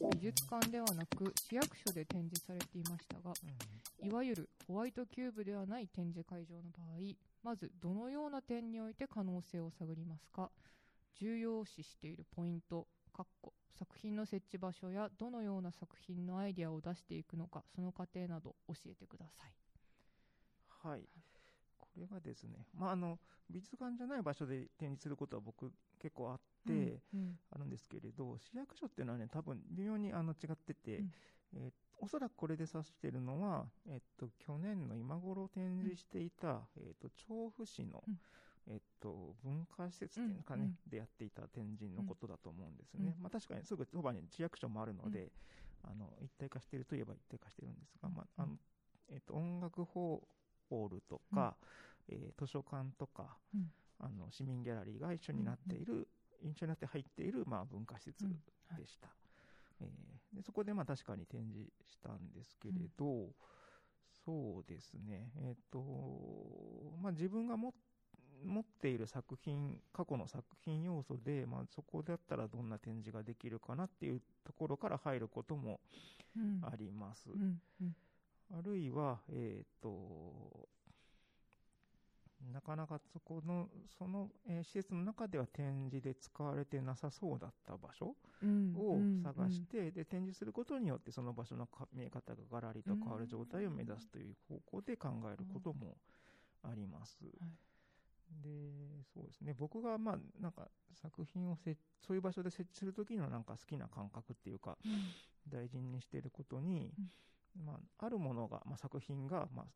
前美術館ではなく市役所で展示されていましたがいわゆるホワイトキューブではない展示会場の場合まずどのような点において可能性を探りますか？重要視しているポイント作品の設置場所やどのような作品のアイデアを出していくのかその過程など教えてください。はい。これがですね、まあ、あの美術館じゃない場所で展示することは僕結構あってあるんですけれど、市役所っていうのはね多分微妙にあの違ってて、うん、えー、おそらくこれで指しているのは、えっと、去年の今頃展示していた、えっと、調布市の、えっと、文化施設っていうのかね、うん、でやっていた展示のことだと思うんですね。うん、まあ、確かにすぐそばに市役所もあるので、うん、あの一体化しているといえば一体化しているんですが、まああのえっと、音楽ホールとか、えー、図書館とか、あの市民ギャラリーが一緒になっている、一緒になって入っている、まあ、文化施設でした。はい、えー、でそこでまあ確かに展示したんですけれど、そうですね、えっ、ー、とまあ、自分が持って持っている作品、過去の作品要素で、まあ、そこだったらどんな展示ができるかなっていうところから入ることもあります。うん。うん、あるいは、えっ、ー、と、なかなかそこの、その、えー、施設の中では展示で使われてなさそうだった場所を探して、うんうん、で、展示することによってその場所の見え方がガラリと変わる状態を目指すという方向で考えることもあります。はい。で、そうですね。僕が、まあ、なんか、作品をせ、そういう場所で設置するときのなんか好きな感覚っていうか、うん、大事にしていることに、うん、まあ、あるものが、まあ、作品が、まあ、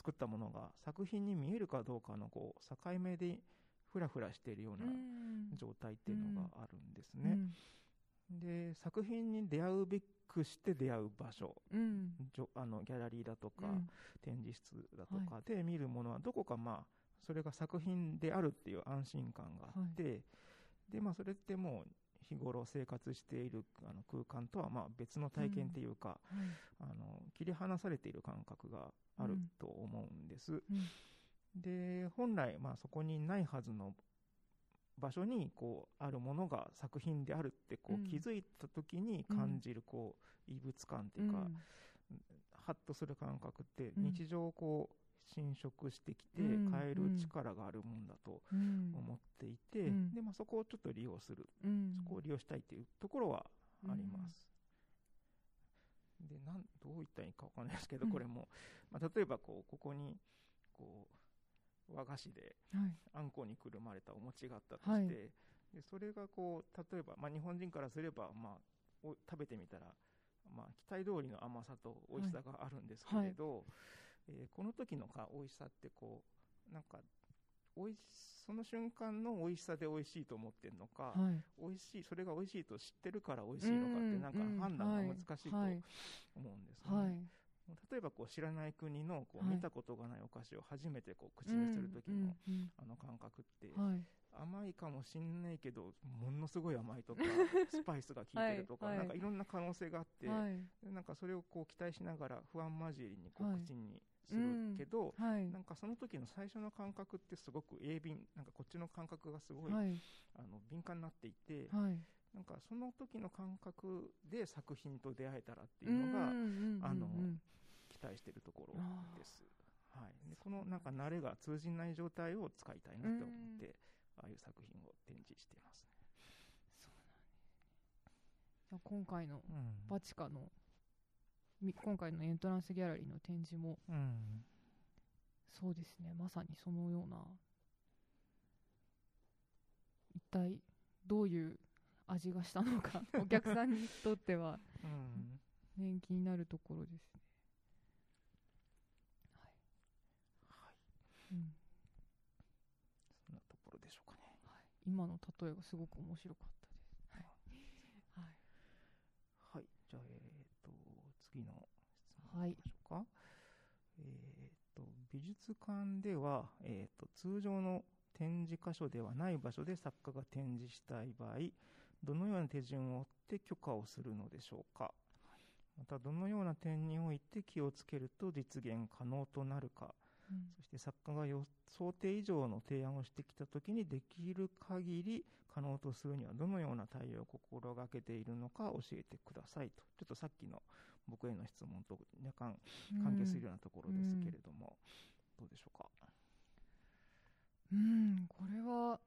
作ったものが作品に見えるかどうかの、こう、境目でふらふらしているような状態っていうのがあるんですね。うん、で、作品に出会うべくして出会う場所、あのギャラリーだとか、展示室だとかで見るものはどこかまあそれが作品であるっていう安心感があって、はい、で、まあ、それってもう、日頃生活しているあの空間とはまあ別の体験っていうか、うん。はい、あの切り離されている感覚があると思うんです。うん、で本来まあそこにないはずの場所にこうあるものが作品であるってこう気づいた時に感じるこう異物感っていうか、うん、ハッとする感覚って日常こう侵食してきて変える力があるもんだと思っていて、うん、でまあ、そこをちょっと利用する、うん、そこを利用したいっていうところはあります。でなんどう言ったらいいか分かんないですけど、これも、まあ、例えばこうここにこう和菓子であんこにくるまれたお餅があったとして、はい、でそれがこう例えば、まあ、日本人からすれば、まあ、お食べてみたら、まあ、期待通りの甘さと美味しさがあるんですけれど、はい。えー、この時のか美味しさってこうなんかおいその瞬間の美味しさで美味しいと思ってるのか、はい、美味しいそれが美味しいと知ってるから美味しいのかってなんか判断が難しいと思うんですね。はい。はい例えばこう知らない国のこう見たことがないお菓子を初めてこう口にする時のあの感覚って、甘いかもしんないけどものすごい甘いとか スパイスが効いてるとか、はい、なんかいろんな可能性があって、はい、なんかそれをこう期待しながら不安交じりにこう口にするけど、はい、なんかその時の最初の感覚ってすごく鋭敏なんかこっちの感覚がすごい、はい、あの敏感になっていて、はい、なんかその時の感覚で作品と出会えたらっていうのが、あの期待しているところです。はい、でこのなんか慣れが通じない状態を使いたいなと思って、ああいう作品を展示しています、ね、そうなんです。今回のバチカの今回のエントランスギャラリーの展示も、うん、そうですね。まさにそのような一体どういう味がしたのか お客さんにとっては、うん、ね、気になるところですね。はい、はい。うんなところでしょうかね。はい、今の例えがすごく面白かったです。はい、はい、はい、じゃあ、えー次の質問いきましょうか。はい、えっ、と、美術館では、えっ、と、通常の展示箇所ではない場所で作家が展示したい場合、どのような手順を追って許可をするのでしょうか。また、どのような点において気をつけると実現可能となるか、うん、そして作家が想定以上の提案をしてきたときにできる限り可能とするにはどのような対応を心がけているのか教えてくださいと。ちょっとさっきの僕への質問と若干関係するようなところですけれども、どうでしょうか？うん。これは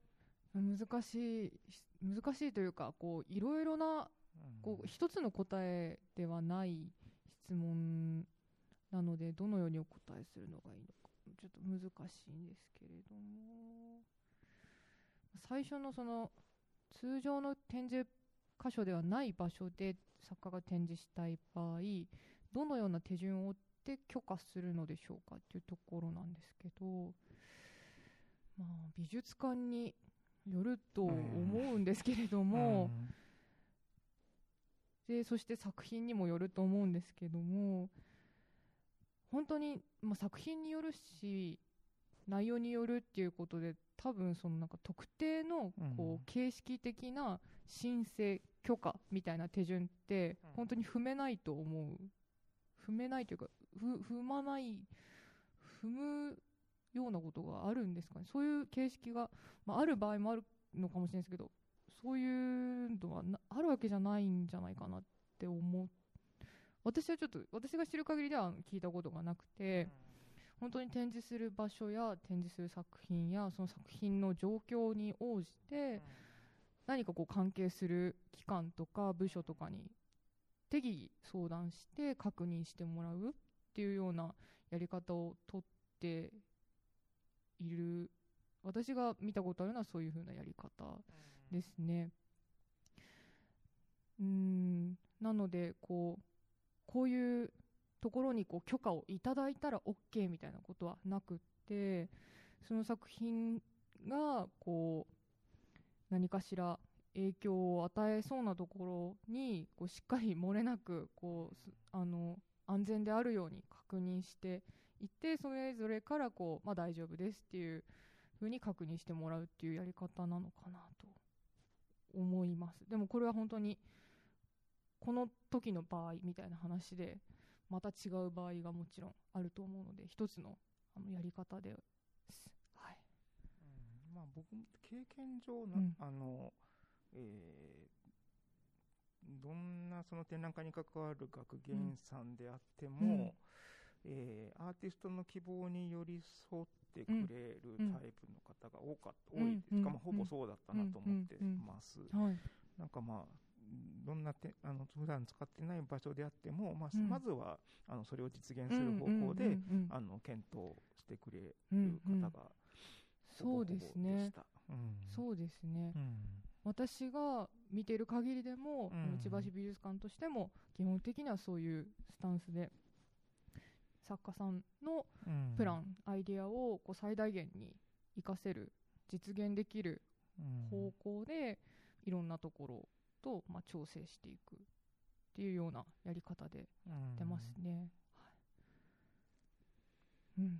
難しい難しいというかこういろいろなこう一つの答えではない質問なのでどのようにお答えするのがいいのかちょっと難しいんですけれども最初のその通常の展示箇所ではない場所で作家が展示したい場合どのような手順を追って許可するのでしょうかっていうところなんですけど、まあ、美術館によると思うんですけれども、でそして作品にもよると思うんですけども本当に、まあ、作品によるし内容によるっていうことで多分そのなんか特定のこう形式的な申請許可みたいな手順って本当に踏めないと思う。踏めないというか踏まない踏むようなことがあるんですかね。そういう形式が、まあ、ある場合もあるのかもしれないですけどそういうのはあるわけじゃないんじゃないかなって思う私はちょっと私が知る限りでは聞いたことがなくて、本当に展示する場所や展示する作品やその作品の状況に応じて、何かこう関係する機関とか部署とかに適宜相談して確認してもらうっていうようなやり方をとっている。私が見たことあるのはそういうふうなやり方ですね。うん。なのでこうこういうところにこう許可をいただいたら OK みたいなことはなくってその作品がこう何かしら影響を与えそうなところにこうしっかり漏れなくこうあの安全であるように確認していってそれぞれからこう、まあ、大丈夫ですっていうふうに確認してもらうっていうやり方なのかなと思います。でもこれは本当にこの時の場合みたいな話でまた違う場合がもちろんあると思うので一つのあのやり方です。はい、うん。まあ、僕経験上な、うん、あのえー、どんなその展覧会に関わる学芸さんであっても、うん、えー、アーティストの希望に寄り添ってくれるタイプの方が多かった、うん、多いしかもほぼそうだったなと思ってます。なんかまあどんなてあの普段使ってない場所であっても、まあ、うん、まずはあのそれを実現する方向で、あの検討してくれる方がそうですね、そうですね、私が見ている限りでも、千葉市美術館としても基本的にはそういうスタンスで作家さんのプラン、アイデアをこう最大限に活かせる実現できる方向でいろんなところと、まあ、調整していくっていうようなやり方で出ますね。うん、うん、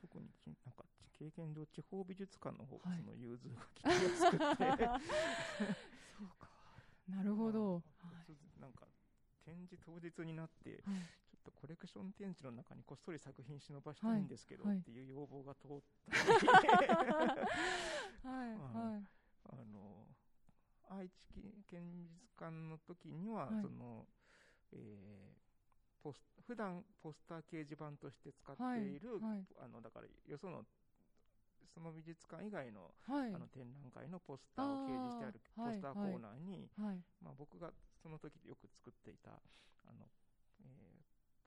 特になんか経験上地方美術館の方がその融通が利きやすくて、はい、そうか。なるほど、はい、なんか展示当日になって、はい、ちょっとコレクション展示の中にこっそり作品忍ばしたいんですけど、っていう要望が通ったり、はい、はい、あの愛知県美術館の時には、はい、その、えー、ポス普段ポスター掲示板として使っている、はい。はい、あのだからよそのその美術館以外の,、あの展覧会のポスターを掲示してあるポスターコーナーに、まあ、僕がその時よく作っていたあの、えー、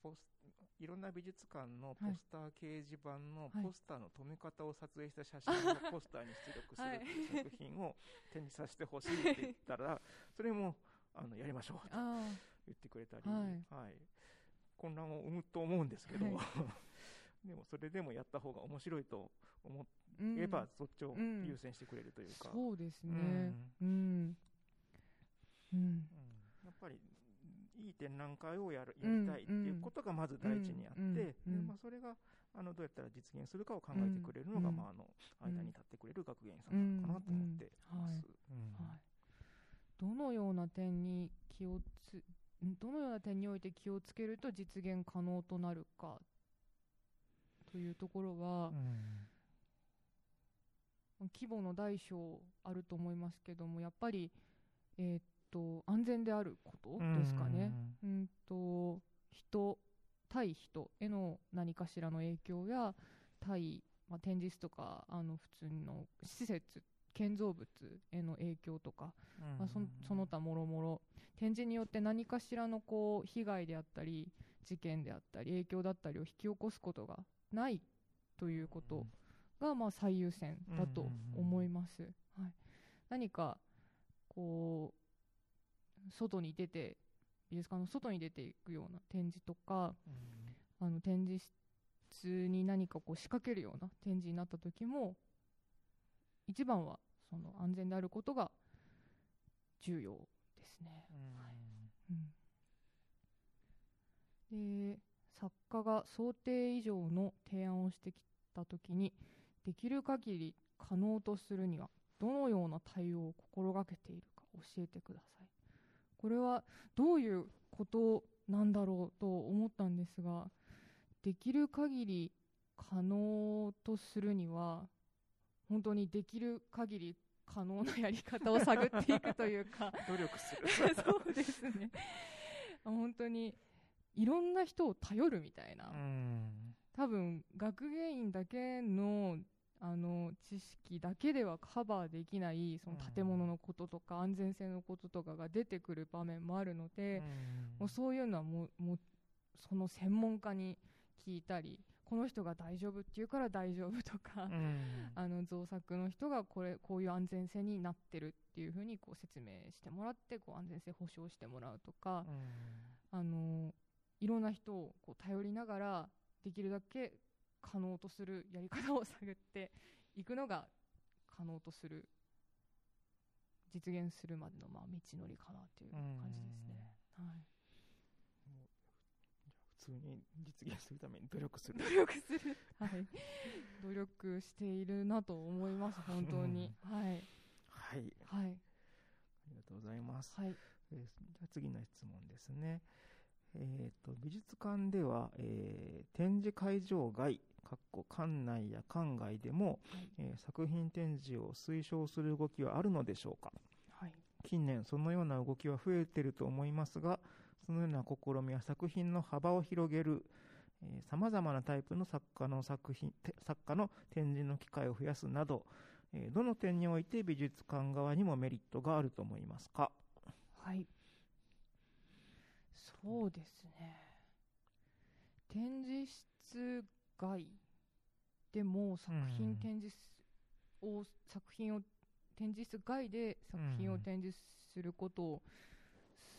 ポスいろんな美術館のポスター掲示板のポスターの止め方を撮影した写真をポスターに出力する作品を展示させてほしいって言ったら、それもあのやりましょうと言ってくれたり、はい、混乱を生むと思うんですけど、でもそれでもやった方が面白いと思えば、そっちを優先してくれるというか。そうですね。うん。うん。やっぱりいい展覧会をやるやりたいっていうことがまず第一にあって、でまあ、それがあのどうやったら実現するかを考えてくれるのが、まあ、あの間に立ってくれる学芸員さんなのかなと思ってます。どのような点に気をつどのような点において気をつけると実現可能となるかとというところは、規模の大小あると思いますけどもやっぱり、えー、っと安全であることですかね。うん、と人対人への何かしらの影響や対、まあ、展示室とかあの普通の施設建造物への影響とか、まあ、そその他もろもろ展示によって何かしらのこう被害であったり事件であったり影響だったりを引き起こすことがないということがまあ最優先だと思います。はい、何かこう外に出て美術館の外に出ていくような展示とか、あの展示室に何かこう仕掛けるような展示になった時も一番はその安全であることが重要ですね。うん、で作家が想定以上の提案をしてきた時にできる限り可能とするにはどのような対応を心がけているか教えてください。これはどういうことなんだろうと思ったんですができる限り可能とするには本当にできる限り可能なやり方を探っていくというか 努力する。そうですね。本当にいろんな人を頼るみたいな。多分学芸員だけのあの知識だけではカバーできないその建物のこととか安全性のこととかが出てくる場面もあるので、もうそういうのはもうもうその専門家に聞いたりこの人が大丈夫って言うから大丈夫とか、あの造作の人がこれこういう安全性になってるっていうふうにこう説明してもらってこう安全性保証してもらうとか、あのいろんな人をこう頼りながらできるだけ可能とするやり方を探っていくのが可能とする実現するまでのまあ道のりかなという感じですね。はい。普通に実現するために努力する。努力する。はい。努力しているなと思います本当に、はい。はい。はい。ありがとうございます、はい。えー、じゃあ次の質問ですね。えーと、美術館では、えー、展示会場外かっこ館内や館外でも、はい、えー、作品展示を推奨する動きはあるのでしょうか、はい、近年そのような動きは増えていると思いますがそのような試みは作品の幅を広げるさまざまなタイプの作家の作品作家の展示の機会を増やすなど、えー、どの点において美術館側にもメリットがあると思いますか？はい。そうですね。展示室外でも作品展示を、うん、作品を展示室外で作品を展示することを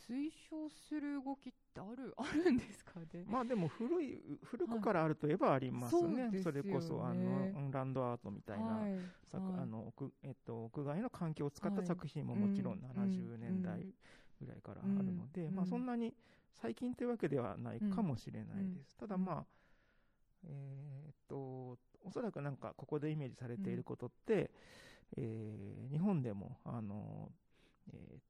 推奨する動きってあるあるんですかね？まあでも古い古くからあるといえばありますね、はい、それこそあのランドアートみたいな、はい、あの屋えっと、屋外の環境を使った作品ももちろん70年代ぐらい。からあるので、まあ、そんなに最近というわけではないかもしれないです。ただまあえー、っと、おそらくなんかここでイメージされていることって、うん、えー、日本でも、あの、えー、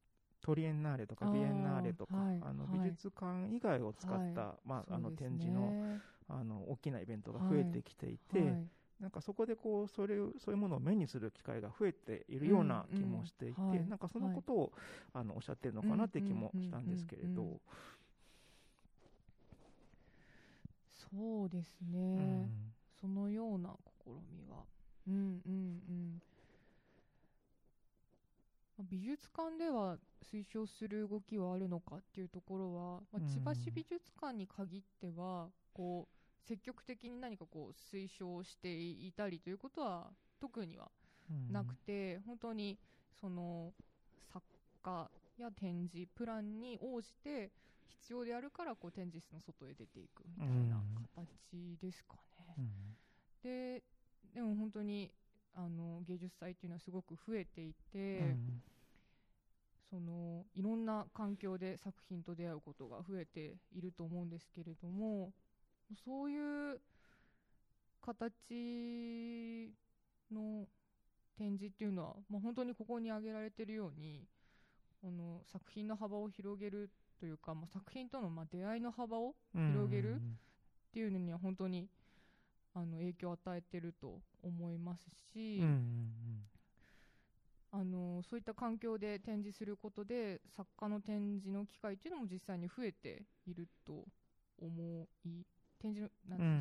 トリエンナーレとかビエンナーレとか、あの美術館以外を使った、はい、まあ、あの展示の、あの、大きなイベントが増えてきていて、はい。はい、なんかそこでこう、それ、そういうものを目にする機会が増えているような気もしていて、うんうん、なんかそのことを、あの、おっしゃってるのかなって気もしたんですけれど、そうですね、うん、そのような試みは。うんうんうん。美術館では推奨する動きはあるのかっていうところは、まあ、千葉市美術館に限ってはこう積極的に何かこう推奨していたりということは特にはなくて、本当にその作家や展示プランに応じて必要であるからこう展示室の外へ出ていくみたいな形ですかね。うん、ででも本当にあの芸術祭っていうのはすごく増えていて、うん、そのいろんな環境で作品と出会うことが増えていると思うんですけれどもそういう形の展示っていうのは、まあ、本当にここに挙げられているようにこの作品の幅を広げるというか、まあ、作品とのまあ出会いの幅を広げるっていうのには本当にあの影響を与えてると思いますし、あのそういった環境で展示することで作家の展示の機会っていうのも実際に増えていると思い展示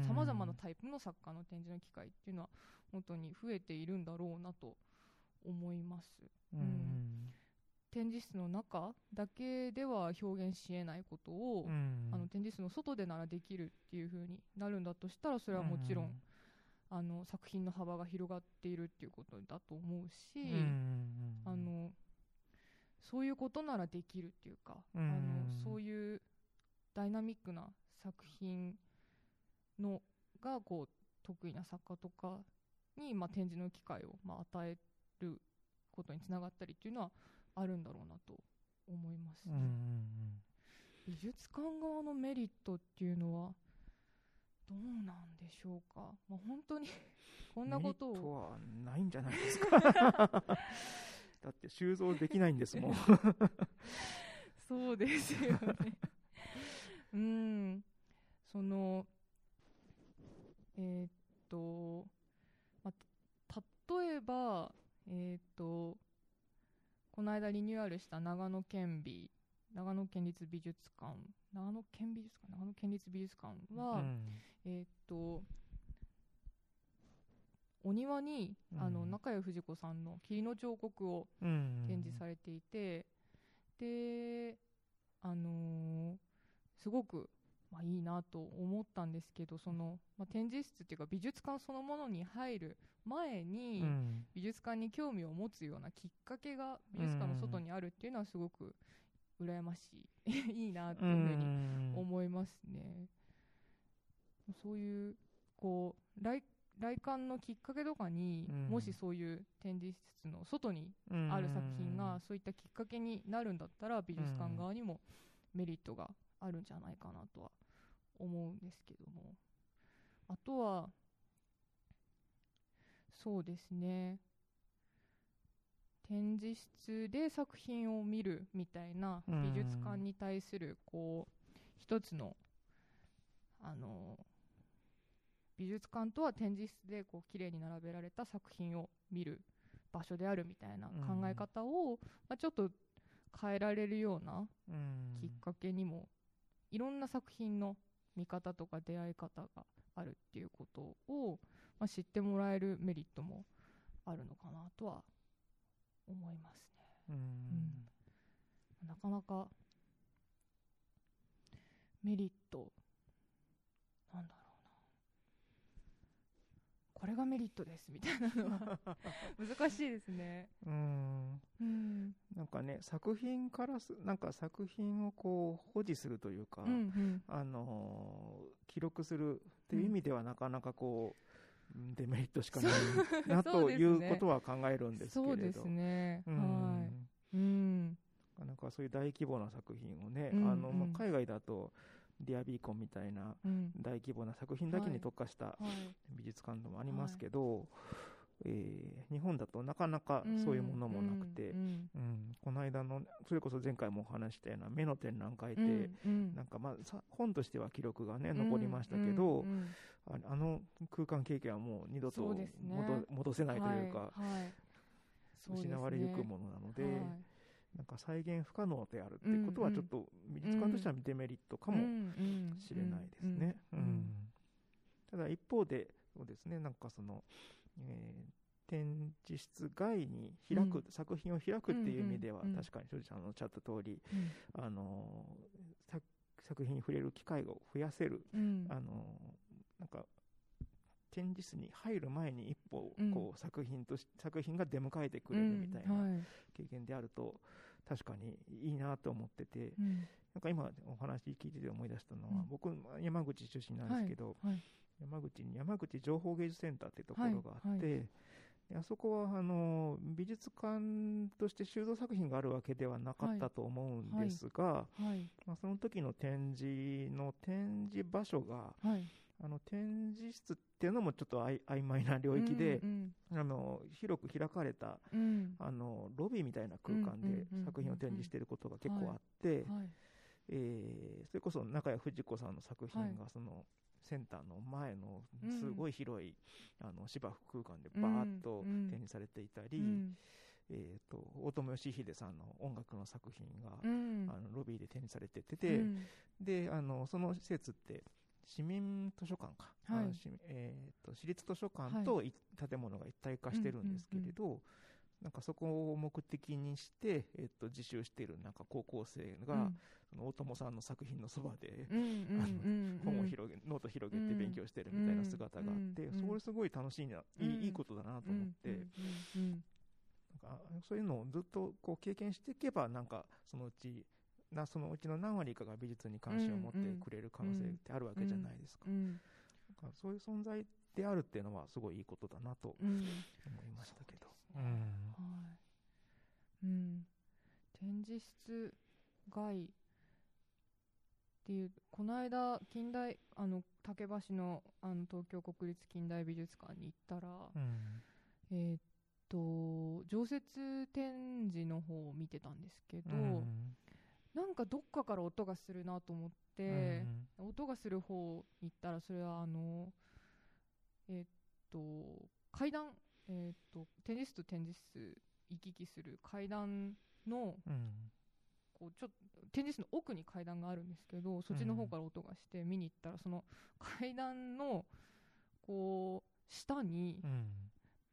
さまざまなタイプの作家の展示の機会っていうのは本当に増えているんだろうなと思います。うんうん展示室の中だけでは表現しえないことを、うん。あの展示室の外でならできるっていう風になるんだとしたらそれはもちろん、あの作品の幅が広がっているっていうことだと思うし、うんうんあのそういうことならできるっていうか、うん。あのそういうダイナミックな作品のがこう得意な作家とかに、まあ、展示の機会を、まあ、与えることにつながったりっていうのはあるんだろうなと思いますね。うんうん美術館側のメリットっていうのはどうなんでしょうか、まあ、本当に こんなことメリットをはないんじゃないですか？だって収蔵できないんですもん。そうですよね。うん、そのえーっと、まあ、例えば、えーっとこの間リニューアルした長野県美長野県立美術館。長野県美術館？長野県立美術館は、うん。えーっとお庭に、あのうん中谷藤子さんの霧の彫刻をうん。展示されていて、で、あのーすごく、まあ、いいなと思ったんですけどその、まあ、展示室っていうか美術館そのものに入る前に、うん。美術館に興味を持つようなきっかけが美術館の外にあるっていうのはすごく羨ましい。いいなっていうふうに思いますね。そういうこう来来館のきっかけとかに、うん。もしそういう展示室の外にある作品がそういったきっかけになるんだったら美術館側にもメリットがあるんじゃないかなとは思うんですけども。あとはそうですね。展示室で作品を見るみたいなうん美術館に対するこう一つのあの美術館とは展示室でこう綺麗に並べられた作品を見る場所であるみたいな考え方を、まあ、ちょっと変えられるようなうん。きっかけにも、いろんな作品の見方とか出会い方があるっていうことを、まあ、知ってもらえるメリットもあるのかなとは思いますね。うんなかなかメリットなんだろうなこれがメリットですみたいなのは 難しいですね。うんうんなんかね作品からすなんか作品をこう保持するというか、うんうんあのー記録するっていう意味ではなかなかこう、うんデメリットしかないなそということは考えるんですけれどそうですね。うんはい。うん。なかなかそういう大規模な作品をね、うんあのまあうん海外だとディアビーコンみたいなうん。大規模な作品だけはいに特化したはい。美術館でもありますけど、えー日本だとなかなかそういうものもなくて、うん。うん。この間のそれこそ前回もお話ししたような目の展覧会って、うん。うん。なんかまあさ本としては記録がね残りましたけど、うん。うん。ああの空間経験はもう二度とそうですね。戻,、戻せないというか、はい。はい。失われゆくものなので、はいなんか再現不可能であるっていうことはちょっと美術館としてはデメリットかもしれないですね。ただ一方でそうですねなんかその、えー展示室外に開く、うん作品を開くっていう意味では、確かに庄司さんのおっしゃった通り、うん。あのー作作品に触れる機会を増やせる、うん。あのーなんか展示室に入る前に一歩、うん。こう作品とし作品が出迎えてくれるみたいな経験であると、確かにいいなと思ってて、うん。なんか今お話聞いてて思い出したのは、うん。僕山口出身なんですけど、はい山口に山口情報芸術センターっていうところがあって、あそこはあの美術館として収蔵作品があるわけではなかったと思うんですが、はい。まあ、その時の展示の展示場所がはい。あの展示室っていうのもちょっとあい曖昧な領域で、うんあの広く開かれたうん。うんあのロビーみたいな空間でうんうんうんうん。作品を展示していることが結構あって、はい。えーそれこそ中谷藤子さんの作品はいがそのセンターの前のすごい広い、あの芝生空間でバーッと展示されていたり、えーと、大友義秀さんの音楽の作品が、うん、あのロビーで展示されてて、うん、であのその施設って市民図書館か、はい、えーと、私立図書館と、はい、建物が一体化してるんですけれど、うんうんうん、なんかそこを目的にして、えーと、自習しているなんか高校生が、うん、その大友さんの作品のそばで、本を広げノート広げて勉強してるみたいな姿があって、それすごい楽しいな、いいいいことだなと思って。なんかそういうのをずっとこう経験していけばなんかそのうちなそのうちの何割かが美術に関心を持ってくれる可能性ってあるわけじゃないですか,、かそういう存在であるっていうのはすごいいいことだなと思いましたけど、展示室外っていうこの間近代あの竹橋のあの東京国立近代美術館に行ったら、うん、えー、っと常設展示の方を見てたんですけど、うん、なんかどっかから音がするなと思って、うん、音がする方に行ったらそれはあのえー、っと階段、えー、っと展示室と展示室行き来する階段の、うん、こうちょ展示室の奥に階段があるんですけどそっちの方から音がして見に行ったらその階段のこう下に、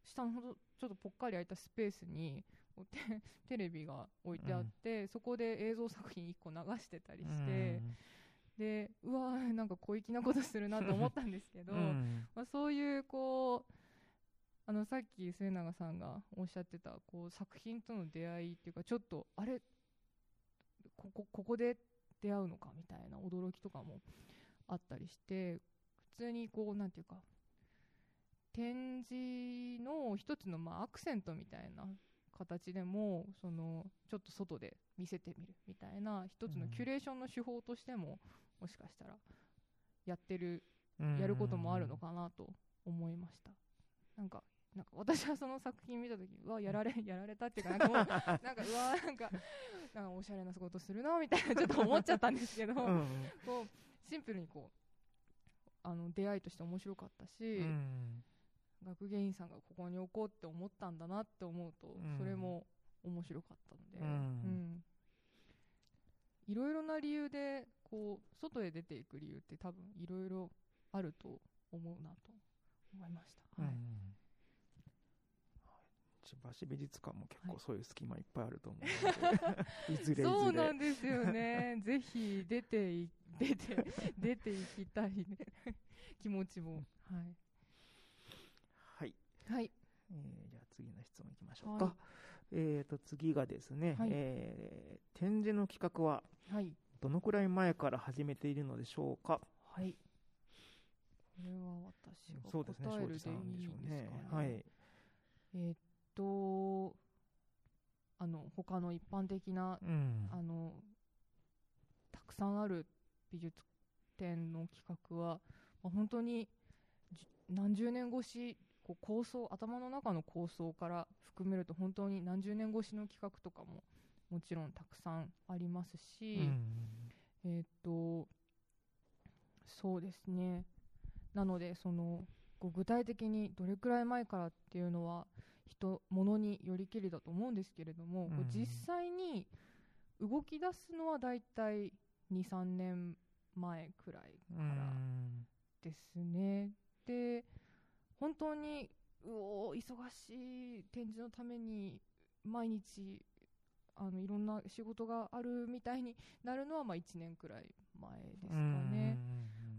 下のほどちょっとぽっかり空いたスペースに テレビが置いてあって、うん、そこで映像作品1個流してたりして、うん、でうわーなんか小粋なことするなと思ったんですけど、うん、まあ、そういうこうあのさっき末永さんがおっしゃってたこう作品との出会いっていうかちょっとあれここここで出会うのかみたいな驚きとかもあったりして普通にこうなんていうか展示の一つのまあアクセントみたいな形でもそのちょっと外で見せてみるみたいな一つのキュレーションの手法としても、もしかしたらやってる、やることもあるのかなと思いました。なんかなんか私はその作品見た時うわやられやられたっていうかなんかもう なんかうわなんかなんかおしゃれな仕事するなみたいなちょっと思っちゃったんですけど、こうシンプルにこうあの出会いとして面白かったし、学芸員さんがここに置こうって思ったんだなって思うと、それも面白かったので、うん。いろいろな理由でこう外へ出ていく理由って多分いろいろあると思うなと思いました。はい、千葉市美術館も結構そういう隙間いっぱいあると思うので、はい、いずれいずれ。そうなんですよね。ぜひ出て出て出ていきたい、ね、気持ちも。はいはい。えー、じゃあ次の質問いきましょうか。はい、えっ、ー、と、次がですね、はい、えー、展示の企画は、どのくらい前から始めているのでしょうか？はい。これは私が答えるでいいですかね。ねはい。えっと、あの、他の一般的な、うん、あの、たくさんある美術展の企画は、まあ、本当に何十年越しこう構想頭の中の構想から含めると本当に何十年越しの企画とかももちろんたくさんありますし、うん、えっ、とそうですね。なのでその具体的にどれくらい前からっていうのは人物によりけりだと思うんですけれども、うん、実際に動き出すのはだいたい23年前くらいからですね。で本当にうお忙しい展示のために毎日あのいろんな仕事があるみたいになるのはまあ1年くらい前ですかね。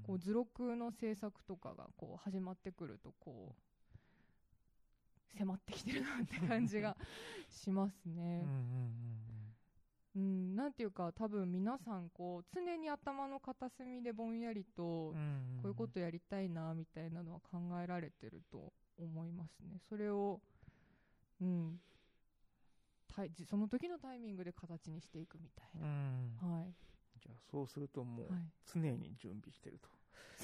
こう図録の制作とかがこう始まってくるとこう迫ってきてるなって感じがしますね。うん、なんていうか多分皆さんこう常に頭の片隅でぼんやりとこういうことやりたいなみたいなのは考えられてると思いますね。それを、うん、その時のタイミングで形にしていくみたいな、はい、じゃあそうするともう常に準備してると、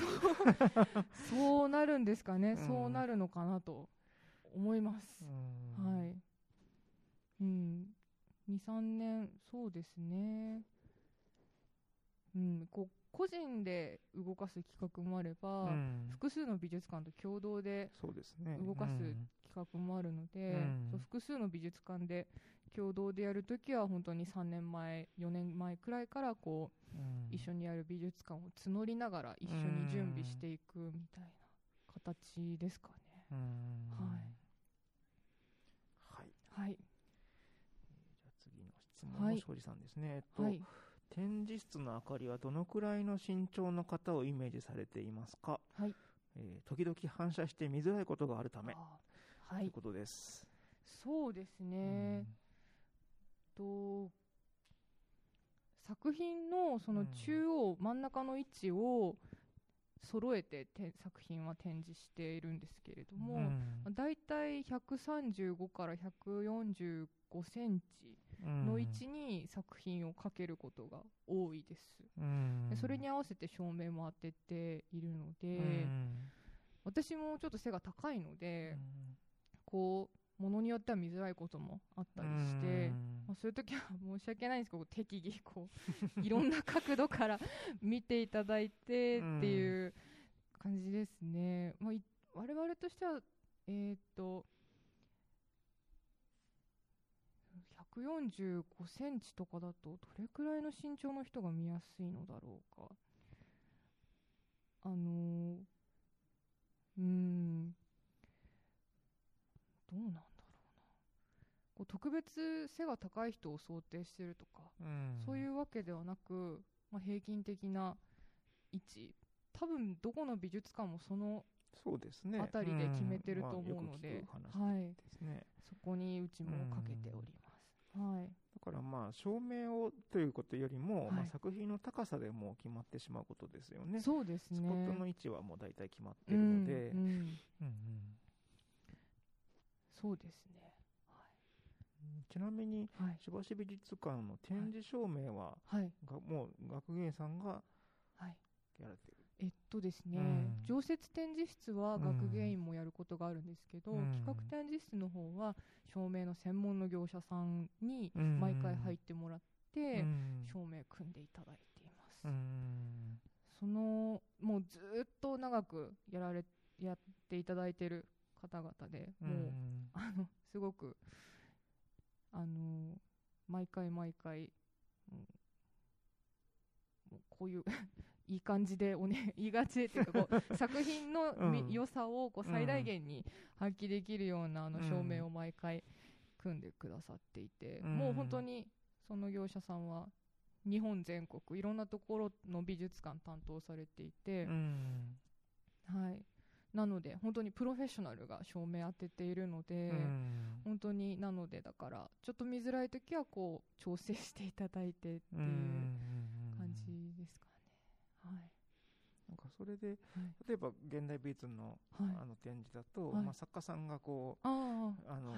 はい、そう。そうなるんですかね、うん、そうなるのかなと思います、はい23年そうですね。うんこう個人で動かす企画もあれば、うん、複数の美術館と共同で動かす企画もあるので、うん、複数の美術館で共同でやるときは本当に3年前4年前くらいからこう、うん、一緒にやる美術館を募りながら一緒に準備していくみたいな形ですかね。はい、はい、じゃあ次の質問の庄司さんですね。はい、えっと、はい。展示室の明かりはどのくらいの身長の方をイメージされていますか、はい。えー、時々反射して見づらいことがあるため、はい、ということです。そうですね、うん、と作品のその中央、うん、真ん中の位置を揃えて作品は展示しているんですけれども、うん、だいたい135から145センチの位置に作品をかけることが多いです、うん、でそれに合わせて照明も当てているので、うん、私もちょっと背が高いので、こうものによっては見づらいこともあったりして、まあ、そういう時は申し訳ないんですけど適宜こう いろんな角度から 見ていただいてっていう感じですね。まあ、我々としてはえー、っと145センチとかだとどれくらいの身長の人が見やすいのだろうか。あのー、うん。どうなんだろうな。こう特別背が高い人を想定してるとか、うん、そういうわけではなく、まあ、平均的な位置。多分どこの美術館もそのそうですね。あたりで決めてると思うので、はい、そこにうちもかけております。はい、だからまあ照明をということよりも、はい、まあ、作品の高さでもう決まってしまうことですよね。そうですね。スポットの位置はもう大体決まってるので、うんうん。うんうん、そうですね。はい、ちなみに、はい、しばし美術館の展示照明は、はい、がもう学芸さんがやられてる、えっとですね、うん、常設展示室は学芸員もやることがあるんですけど、うん、企画展示室の方は照明の専門の業者さんに毎回入ってもらって、照明組んでいただいています。そのもうずっと長くやられやっていただいてる方々で、もう、あのすごくあの毎回毎回、うん、もうこういういい感じでおね言いがちっていうかこう 作品の、うん、良さをこう最大限に発揮できるようなあの照明を毎回組んでくださっていて、うん、もう本当にその業者さんは日本全国いろんなところの美術館担当されていて、うん、はい。なので本当にプロフェッショナルが照明当てているので、本当になのでだからちょっと見づらい時はこう調整していただいてっていう感じですかはい。なんかそれで、例えば現代美術の,、あの展示だと、まあ、作家さんがこうあの、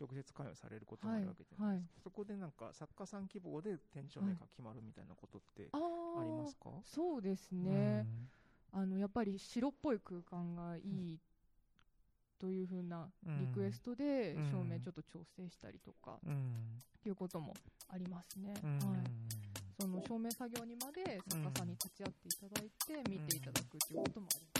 直接関与されることもあるわけじゃないですか、そこでなんか作家さん希望で展示名が決まるみたいなことってありますか、そうですね、あのやっぱり白っぽい空間がいいというふうなリクエストで照明ちょっと調整したりとか、いうこともありますね。はいその照明作業にまで作家さんに立ち会っていただいて見ていただくということもあります。